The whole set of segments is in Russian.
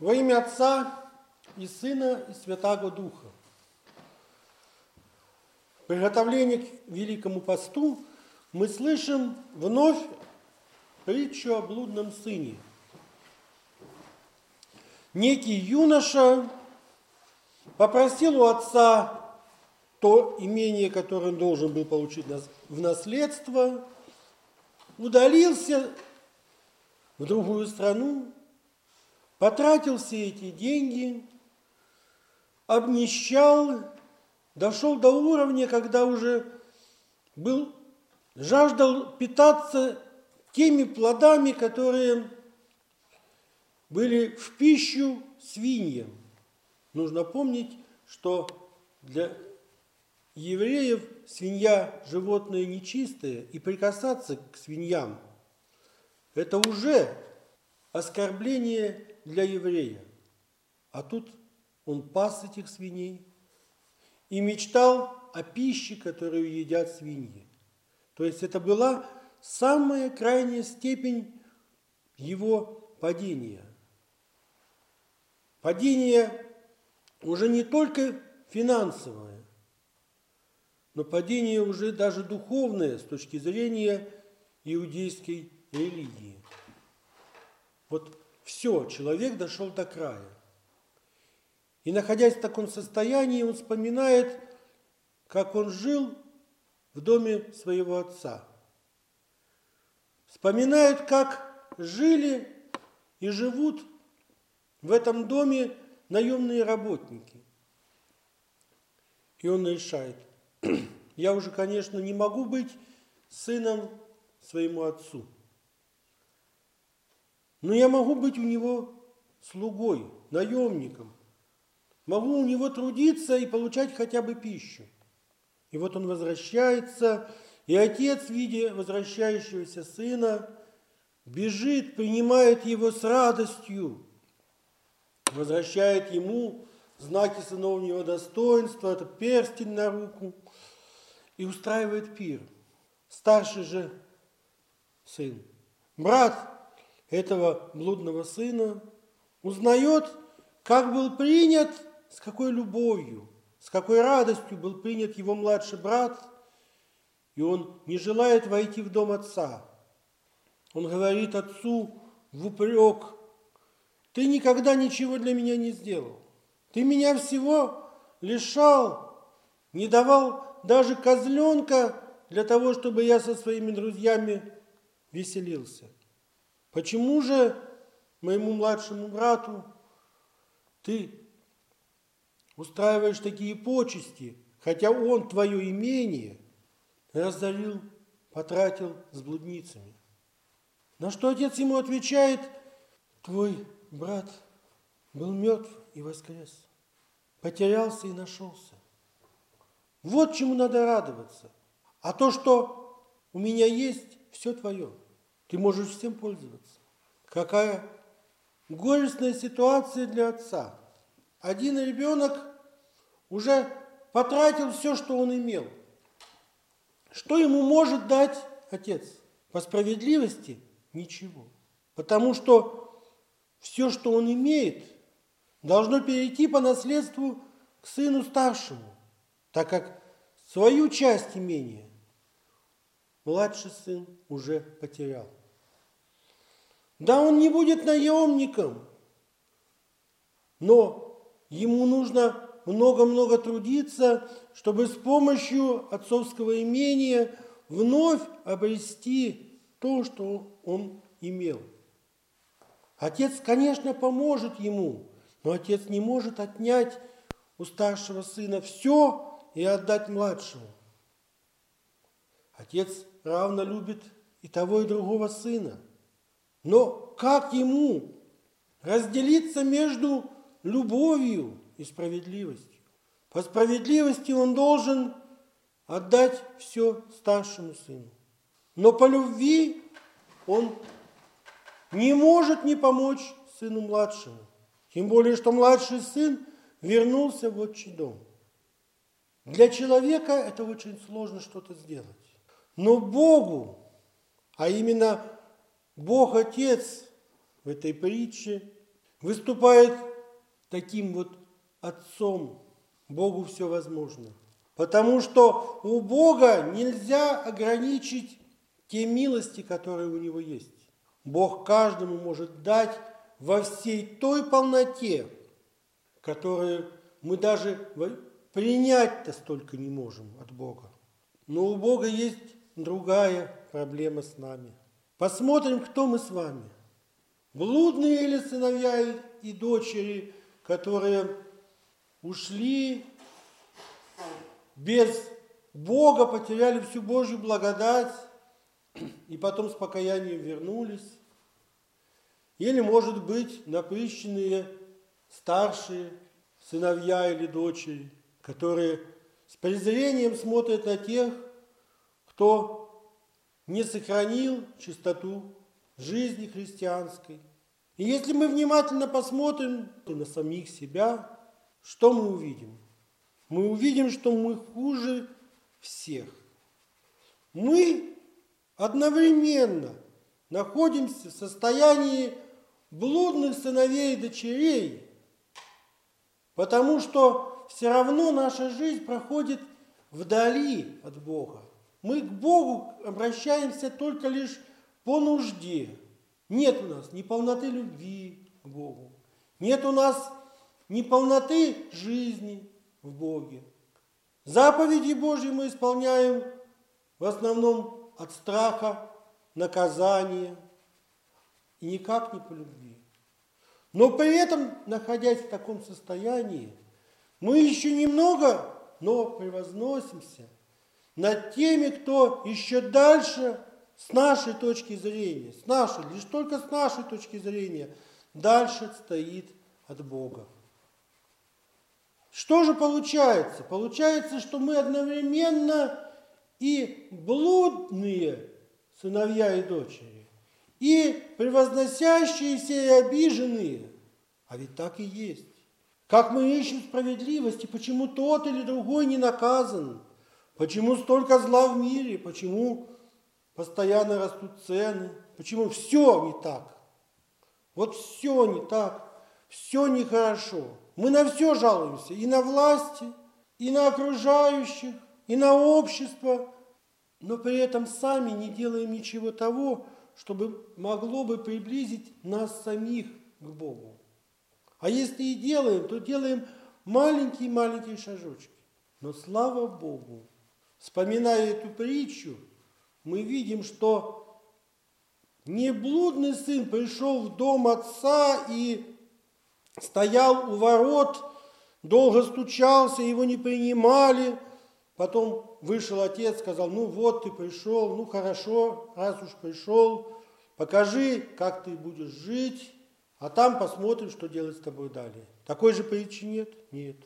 Во имя Отца и Сына и Святаго Духа. В приготовлении к Великому посту мы слышим вновь притчу о блудном сыне. Некий юноша попросил у отца то имение, которое он должен был получить в наследство, удалился в другую страну, потратил все эти деньги, обнищал, дошел до уровня, когда уже был, жаждал питаться теми плодами, которые были в пищу свиньям. Нужно помнить, что для евреев свинья – животное нечистое, и прикасаться к свиньям – это уже оскорбление для еврея. А тут он пас этих свиней и мечтал о пище, которую едят свиньи. То есть это была самая крайняя степень его падения. Падение уже не только финансовое, но падение уже даже духовное с точки зрения иудейской религии. Вот все, человек дошел до края. И находясь в таком состоянии, он вспоминает, как он жил в доме своего отца. Вспоминает, как жили и живут в этом доме наемные работники. И он решает, я уже, конечно, не могу быть сыном своему отцу, но я могу быть у него слугой, наемником, могу у него трудиться и получать хотя бы пищу. И вот он возвращается, и отец, видя возвращающегося сына, бежит, принимает его с радостью, возвращает ему знаки сыновнего достоинства, это перстень на руку, и устраивает пир. Старший же сын, брат этого блудного сына, узнает, как был принят, с какой любовью, с какой радостью был принят его младший брат, и он не желает войти в дом отца. Он говорит отцу в упрек – ты никогда ничего для меня не сделал. Ты меня всего лишал, не давал даже козленка для того, чтобы я со своими друзьями веселился. Почему же моему младшему брату ты устраиваешь такие почести, хотя он твое имение разорил, потратил с блудницами? На что отец ему отвечает, твой брат был мертв и воскрес, потерялся и нашелся. Вот чему надо радоваться. А то, что у меня есть, все твое. Ты можешь всем пользоваться. Какая горестная ситуация для отца. Один ребенок уже потратил все, что он имел. Что ему может дать отец? По справедливости ничего. Потому что все, что он имеет, должно перейти по наследству к сыну старшему, так как свою часть имения младший сын уже потерял. Да, он не будет наемником, но ему нужно много-много трудиться, чтобы с помощью отцовского имения вновь обрести то, что он имел. Отец, конечно, поможет ему, но отец не может отнять у старшего сына все и отдать младшему. Отец равно любит и того, и другого сына. Но как ему разделиться между любовью и справедливостью? По справедливости он должен отдать все старшему сыну. Но по любви он не может не помочь сыну младшему. Тем более, что младший сын вернулся в отчий дом. Для человека это очень сложно что-то сделать. Но Богу, а именно Бог Отец в этой притче, выступает таким вот отцом. Богу все возможно. Потому что у Бога нельзя ограничить те милости, которые у Него есть. Бог каждому может дать во всей той полноте, которую мы даже принять-то столько не можем от Бога. Но у Бога есть другая проблема с нами. Посмотрим, кто мы с вами. Блудные или сыновья и дочери, которые ушли без Бога, потеряли всю Божью благодать и потом с покаянием вернулись. Или, может быть, напыщенные старшие сыновья или дочери, которые с презрением смотрят на тех, кто не сохранил чистоту жизни христианской. И если мы внимательно посмотрим на самих себя, что мы увидим? Мы увидим, что мы хуже всех. Мы одновременно находимся в состоянии блудных сыновей и дочерей, потому что все равно наша жизнь проходит вдали от Бога. Мы к Богу обращаемся только лишь по нужде. Нет у нас ни полноты любви к Богу, нет у нас ни полноты жизни в Боге. Заповеди Божьи мы исполняем в основном от страха, наказания и никак не по любви. Но при этом, находясь в таком состоянии, мы еще немного, но превозносимся над теми, кто еще дальше с нашей точки зрения, с нашей, лишь только с нашей точки зрения, дальше стоит от Бога. Что же получается? Получается, что мы одновременно и блудные сыновья и дочери, и превозносящиеся и обиженные. А ведь так и есть. Как мы ищем справедливости, почему тот или другой не наказан, почему столько зла в мире, почему постоянно растут цены, почему все не так. Вот все не так, все нехорошо. Мы на все жалуемся, и на власти, и на окружающих, и на общество, но при этом сами не делаем ничего того, чтобы могло бы приблизить нас самих к Богу. А если и делаем, то делаем маленькие-маленькие шажочки. Но слава Богу, вспоминая эту притчу, мы видим, что не блудный сын пришел в дом отца и стоял у ворот, долго стучался, его не принимали. Потом вышел отец, сказал, ну вот ты пришел, ну хорошо, раз уж пришел, покажи, как ты будешь жить, а там посмотрим, что делать с тобой далее. Такой же притчи нет? Нет.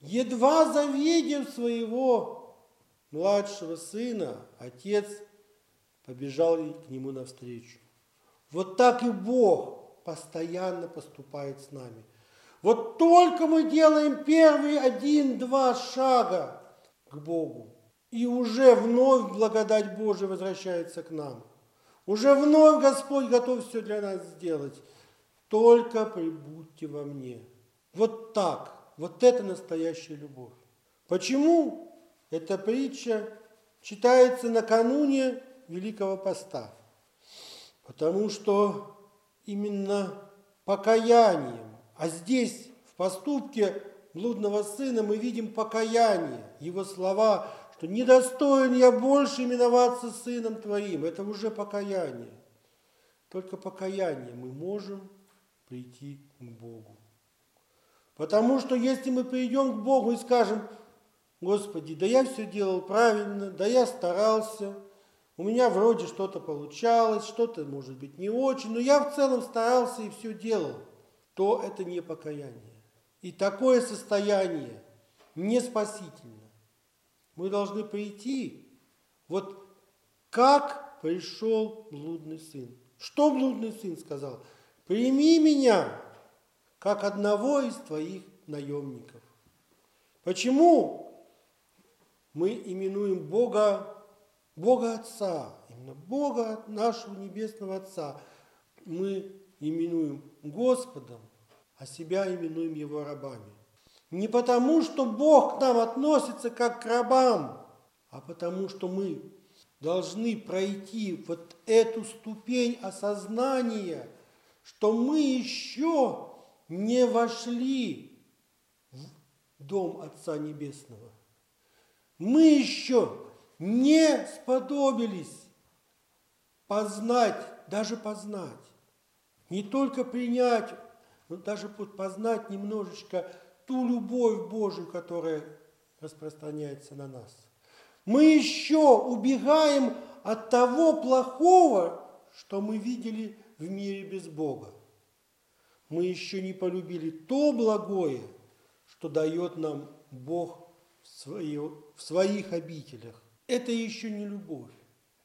Едва завидев своего младшего сына, отец побежал к нему навстречу. Вот так и Бог постоянно поступает с нами. Вот только мы делаем первый один-два шага к Богу, и уже вновь благодать Божия возвращается к нам. Уже вновь Господь готов все для нас сделать. Только прибудьте во мне. Вот так. Вот это настоящая любовь. Почему эта притча читается накануне Великого Поста? Потому что именно покаянием а здесь, в поступке блудного сына, мы видим покаяние, его слова, что недостоин я больше именоваться сыном твоим. Это уже покаяние. Только покаяние мы можем прийти к Богу. Потому что если мы придем к Богу и скажем, Господи, да я все делал правильно, да я старался, у меня вроде что-то получалось, что-то, может быть, не очень, но я в целом старался и все делал – то это не покаяние. И такое состояние не спасительно. Мы должны прийти, вот как пришел блудный сын. Что блудный сын сказал? Прими меня, как одного из твоих наемников. Почему мы именуем Бога, Бога Отца, именно Бога нашего Небесного Отца, мы именуем Господом, а себя именуем его рабами. Не потому, что Бог к нам относится как к рабам, а потому, что мы должны пройти вот эту ступень осознания, что мы еще не вошли в дом Отца Небесного. Мы еще не сподобились познать, даже познать, не только принять, но даже познать немножечко ту любовь Божию, которая распространяется на нас. Мы еще убегаем от того плохого, что мы видели в мире без Бога. Мы еще не полюбили то благое, что дает нам Бог в, свое, в своих обителях. Это еще не любовь.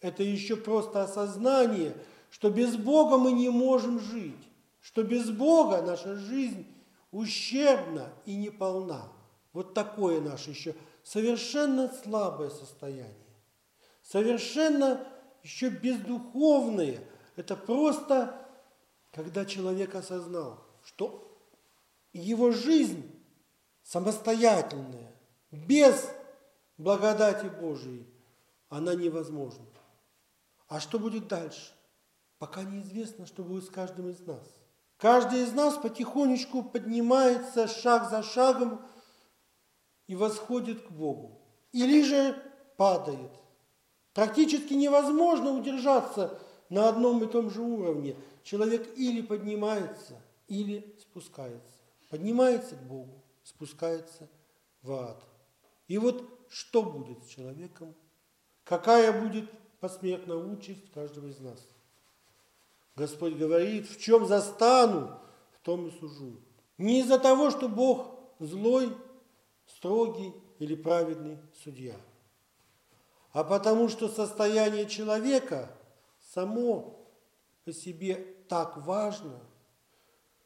Это еще просто осознание, что без Бога мы не можем жить, что без Бога наша жизнь ущербна и неполна. Вот такое наше еще совершенно слабое состояние. Совершенно еще бездуховное. Это просто, когда человек осознал, что его жизнь самостоятельная, без благодати Божией, она невозможна. А что будет дальше? Пока неизвестно, что будет с каждым из нас. Каждый из нас потихонечку поднимается шаг за шагом и восходит к Богу. Или же падает. Практически невозможно удержаться на одном и том же уровне. Человек или поднимается, или спускается. Поднимается к Богу, спускается в ад. И вот что будет с человеком? Какая будет посмертная участь каждого из нас? Господь говорит, в чем застану, в том и сужу. Не из-за того, что Бог злой, строгий или праведный судья, а потому что состояние человека само по себе так важно,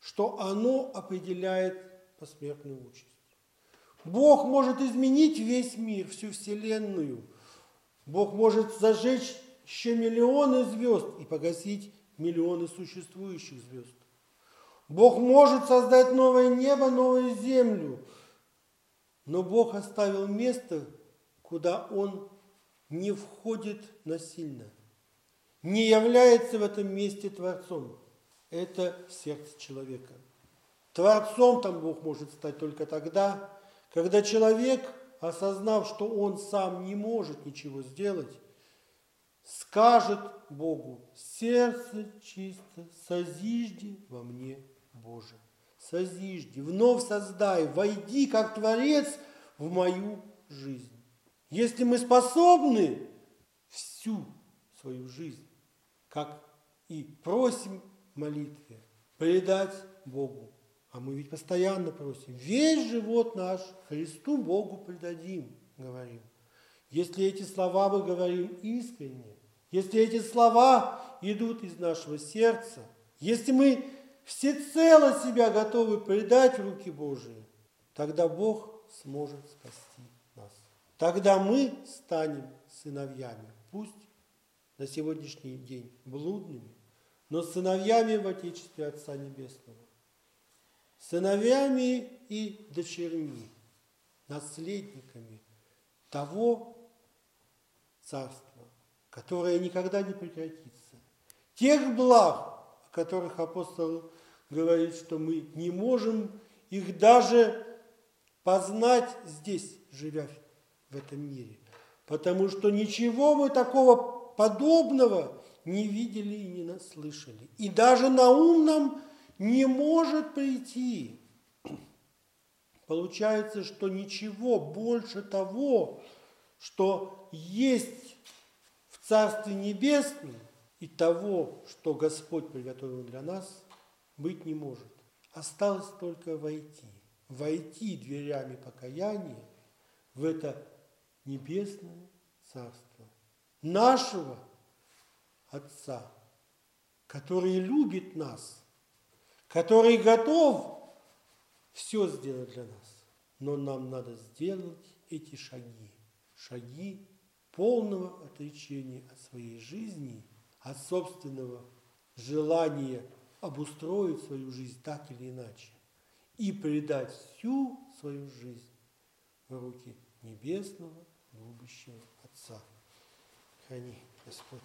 что оно определяет посмертную участь. Бог может изменить весь мир, всю Вселенную. Бог может зажечь еще миллионы звезд и погасить миллионы существующих звезд. Бог может создать новое небо, новую землю, но Бог оставил место, куда Он не входит насильно, не является в этом месте Творцом. Это сердце человека. Творцом там Бог может стать только тогда, когда человек, осознав, что он сам не может ничего сделать, скажет Богу, сердце чисто, созижди во мне, Боже. Созижди, вновь создай, войди как Творец в мою жизнь. Если мы способны всю свою жизнь, как и просим в молитве, предать Богу, а мы ведь постоянно просим, весь живот наш Христу Богу предадим, говорим. Если эти слова мы говорим искренне, если эти слова идут из нашего сердца, если мы всецело себя готовы предать в руки Божии, тогда Бог сможет спасти нас. Тогда мы станем сыновьями, пусть на сегодняшний день блудными, но сыновьями в Отечестве Отца Небесного, сыновьями и дочерьми, наследниками того Царства, которая никогда не прекратится. Тех благ, о которых апостол говорит, что мы не можем их даже познать здесь, живя в этом мире. Потому что ничего мы такого подобного не видели и не наслышали. И даже на ум нам не может прийти. Получается, что ничего больше того, что есть Царстве Небесном и того, что Господь приготовил для нас, быть не может. Осталось только войти. Войти дверями покаяния в это небесное Царство нашего Отца, который любит нас, который готов все сделать для нас. Но нам надо сделать эти шаги, шаги полного отречения от своей жизни, от собственного желания обустроить свою жизнь так или иначе. и предать всю свою жизнь в руки небесного любящего Отца. Храни, Господь.